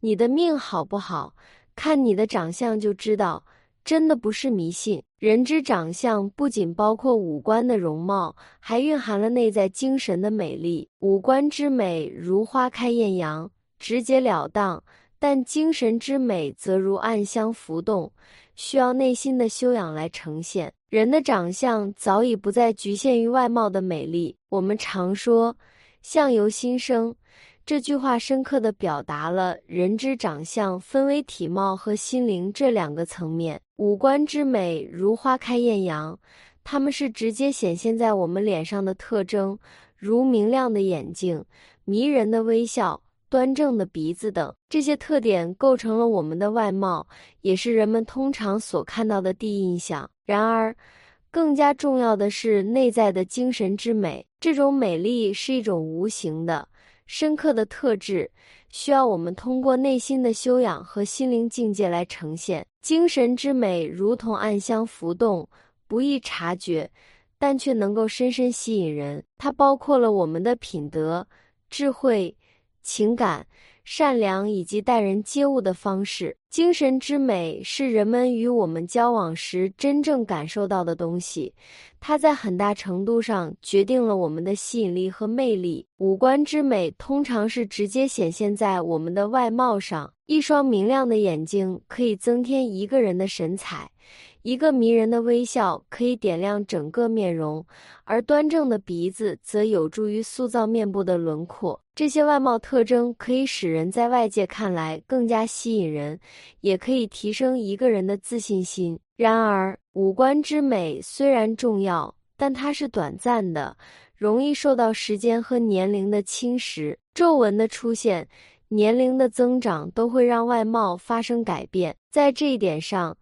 你的命好不好，看你的长相就知道，真的不是迷信。人之长相不仅包括五官的容貌，还蕴含了内在精神的美丽。五官之美如花开艳阳，直截了当；但精神之美则如暗香浮动，需要内心的修养来呈现。人的长相早已不再局限于外貌的美丽。我们常说“相由心生”。这句话深刻地表达了人之长相分为体貌和心灵这两个层面。五官之美如花开艳阳，它们是直接显现在我们脸上的特征，如明亮的眼睛、迷人的微笑、端正的鼻子等。这些特点构成了我们的外貌，也是人们通常所看到的第一印象。然而，更加重要的是内在的精神之美。这种美丽是一种无形的。深刻的特质需要我们通过内心的修养和心灵境界来呈现。精神之美如同暗香浮动，不易察觉，但却能够深深吸引人。它包括了我们的品德、智慧、情感。善良以及待人接物的方式，精神之美是人们与我们交往时真正感受到的东西，它在很大程度上决定了我们的吸引力和魅力。五官之美通常是直接显现在我们的外貌上，一双明亮的眼睛可以增添一个人的神采。一个迷人的微笑可以点亮整个面容，而端正的鼻子则有助于塑造面部的轮廓。这些外貌特征可以使人在外界看来更加吸引人，也可以提升一个人的自信心。然而，五官之美虽然重要，但它是短暂的，容易受到时间和年龄的侵蚀。皱纹的出现、年龄的增长都会让外貌发生改变。在这一点上，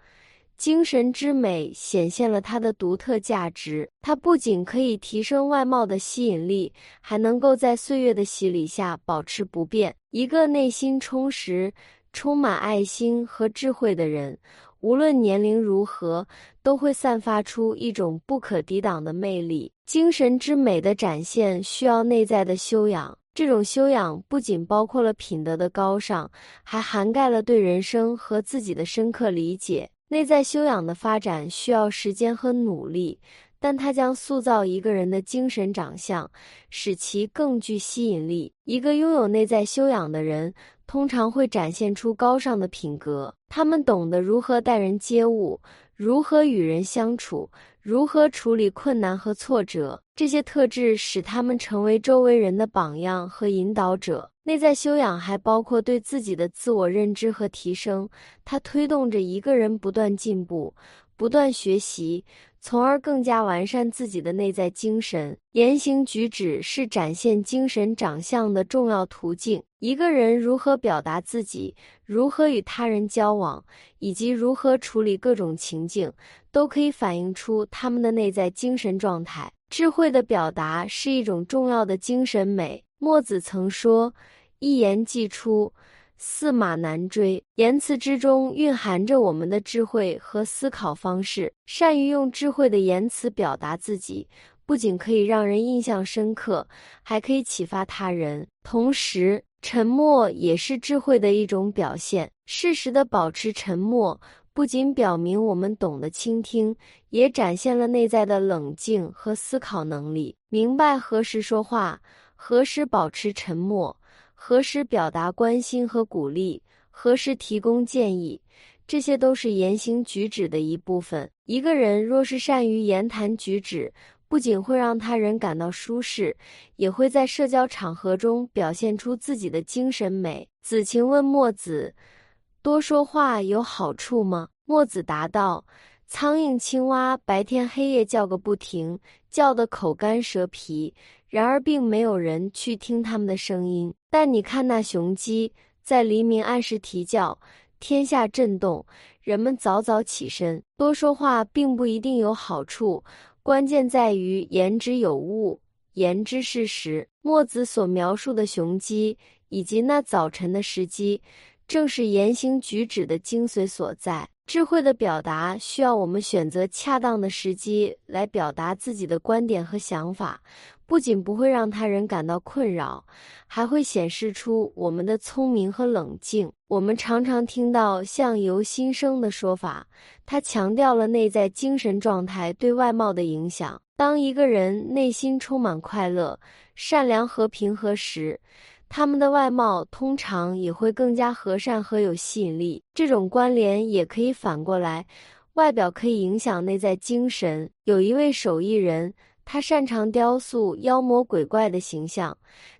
精神之美显现了它的独特价值。它不仅可以提升外貌的吸引力，还能够在岁月的洗礼下保持不变。一个内心充实、充满爱心和智慧的人，无论年龄如何，都会散发出一种不可抵挡的魅力。精神之美的展现需要内在的修养，这种修养不仅包括了品德的高尚，还涵盖了对人生和自己的深刻理解。内在修养的发展需要时间和努力，但它将塑造一个人的精神长相，使其更具吸引力。一个拥有内在修养的人，通常会展现出高尚的品格。他们懂得如何待人接物，如何与人相处，如何处理困难和挫折。这些特质使他们成为周围人的榜样和引导者。内在修养还包括对自己的自我认知和提升，它推动着一个人不断进步、不断学习，从而更加完善自己的内在精神。言行举止是展现精神长相的重要途径。一个人如何表达自己，如何与他人交往，以及如何处理各种情境，都可以反映出他们的内在精神状态。智慧的表达是一种重要的精神美。墨子曾说。一言既出，驷马难追。言辞之中蕴含着我们的智慧和思考方式。善于用智慧的言辞表达自己，不仅可以让人印象深刻，还可以启发他人。同时，沉默也是智慧的一种表现。适时的保持沉默，不仅表明我们懂得倾听，也展现了内在的冷静和思考能力。明白何时说话，何时保持沉默。何时表达关心和鼓励，何时提供建议，这些都是言行举止的一部分。一个人若是善于言谈举止，不仅会让他人感到舒适，也会在社交场合中表现出自己的精神美。子晴问墨子：“多说话有好处吗？”墨子答道：“苍蝇、青蛙白天黑夜叫个不停，叫得口干舌皮。”然而，并没有人去听他们的声音。但你看那雄鸡在黎明按时啼叫，天下震动，人们早早起身。多说话并不一定有好处，关键在于言之有物，言之事实。墨子所描述的雄鸡以及那早晨的时机，正是言行举止的精髓所在。智慧的表达需要我们选择恰当的时机来表达自己的观点和想法，不仅不会让他人感到困扰，还会显示出我们的聪明和冷静。我们常常听到“相由心生”的说法，它强调了内在精神状态对外貌的影响。当一个人内心充满快乐、善良和平和时，他们的外貌通常也会更加和善和有吸引力。这种关联也可以反过来，外表可以影响内在精神。有一位手艺人，他擅长雕塑妖魔鬼怪的形象，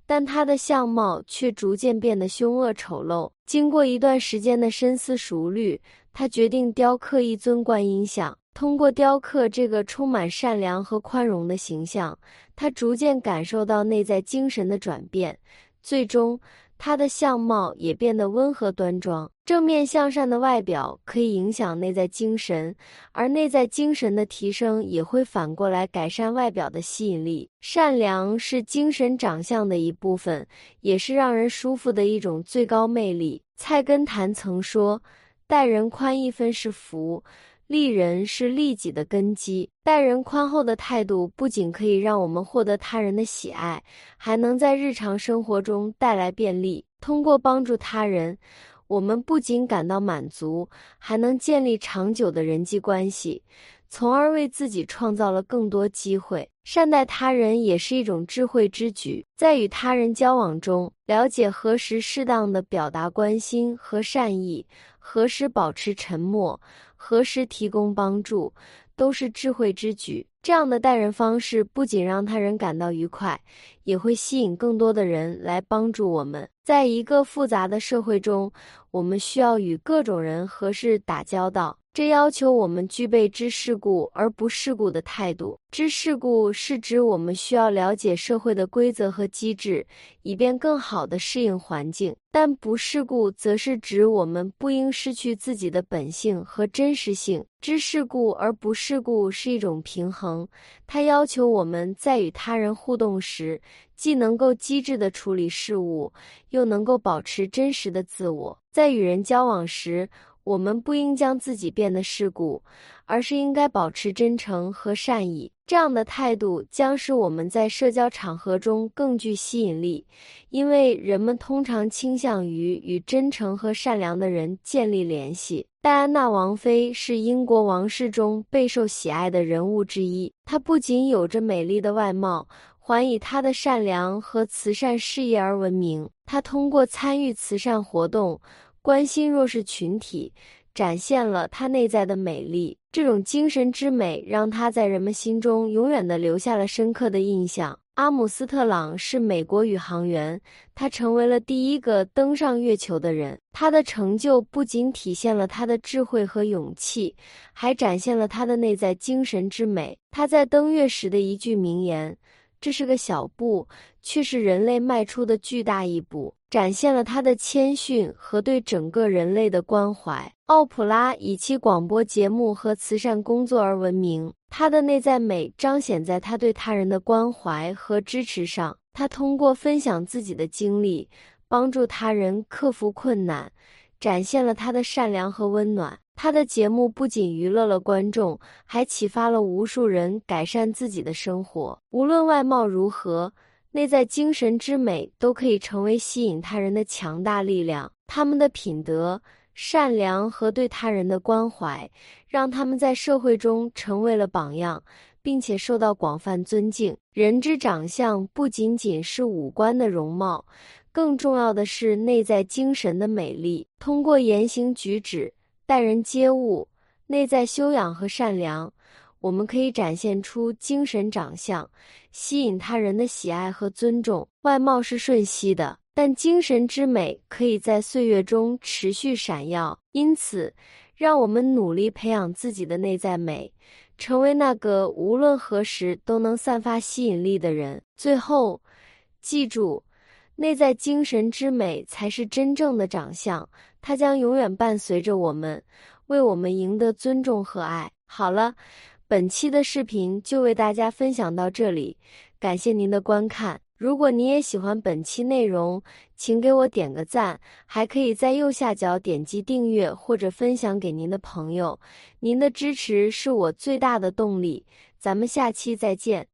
但他的相貌却逐渐变得凶恶丑陋。经过一段时间的深思熟虑，他决定雕刻一尊观音像。通过雕刻这个充满善良和宽容的形象，他逐渐感受到内在精神的转变。最终，他的相貌也变得温和端庄。正面向善的外表可以影响内在精神，而内在精神的提升也会反过来改善外表的吸引力。善良是精神长相的一部分，也是让人舒服的一种最高魅力。菜根谭曾说：“待人宽一分是福。”利人是利己的根基，待人宽厚的态度不仅可以让我们获得他人的喜爱，还能在日常生活中带来便利。通过帮助他人，我们不仅感到满足，还能建立长久的人际关系，从而为自己创造了更多机会。善待他人也是一种智慧之举，在与他人交往中，了解何时适当的表达关心和善意，何时保持沉默。何时提供帮助，都是智慧之举。这样的待人方式不仅让他人感到愉快，也会吸引更多的人来帮助我们。在一个复杂的社会中，我们需要与各种人和事打交道。这要求我们具备知世故而不世故的态度。知世故是指我们需要了解社会的规则和机制，以便更好地适应环境；但不世故则是指我们不应失去自己的本性和真实性。知世故而不世故是一种平衡，它要求我们在与他人互动时，既能够机智地处理事物，又能够保持真实的自我。在与人交往时，我们不应将自己变得世故，而是应该保持真诚和善意。这样的态度将使我们在社交场合中更具吸引力，因为人们通常倾向于与真诚和善良的人建立联系。戴安娜王妃是英国王室中备受喜爱的人物之一，她不仅有着美丽的外貌，还以她的善良和慈善事业而闻名。她通过参与慈善活动。关心弱势群体，展现了他内在的美丽。这种精神之美，让他在人们心中永远的留下了深刻的印象。阿姆斯特朗是美国宇航员，他成为了第一个登上月球的人。他的成就不仅体现了他的智慧和勇气，还展现了他的内在精神之美。他在登月时的一句名言。这是个小步，却是人类迈出的巨大一步，展现了他的谦逊和对整个人类的关怀。奥普拉以其广播节目和慈善工作而闻名，她的内在美彰显在她对他人的关怀和支持上。她通过分享自己的经历，帮助他人克服困难，展现了她的善良和温暖。他的节目不仅娱乐了观众，还启发了无数人改善自己的生活。无论外貌如何，内在精神之美都可以成为吸引他人的强大力量。他们的品德、善良和对他人的关怀，让他们在社会中成为了榜样，并且受到广泛尊敬。人之长相不仅仅是五官的容貌，更重要的是内在精神的美丽。通过言行举止。待人接物，内在修养和善良，我们可以展现出精神长相，吸引他人的喜爱和尊重。外貌是瞬息的，但精神之美可以在岁月中持续闪耀。因此，让我们努力培养自己的内在美，成为那个无论何时都能散发吸引力的人。最后，记住。内在精神之美才是真正的长相，它将永远伴随着我们，为我们赢得尊重和爱。好了，本期的视频就为大家分享到这里，感谢您的观看。如果你也喜欢本期内容，请给我点个赞，还可以在右下角点击订阅或者分享给您的朋友。您的支持是我最大的动力。咱们下期再见。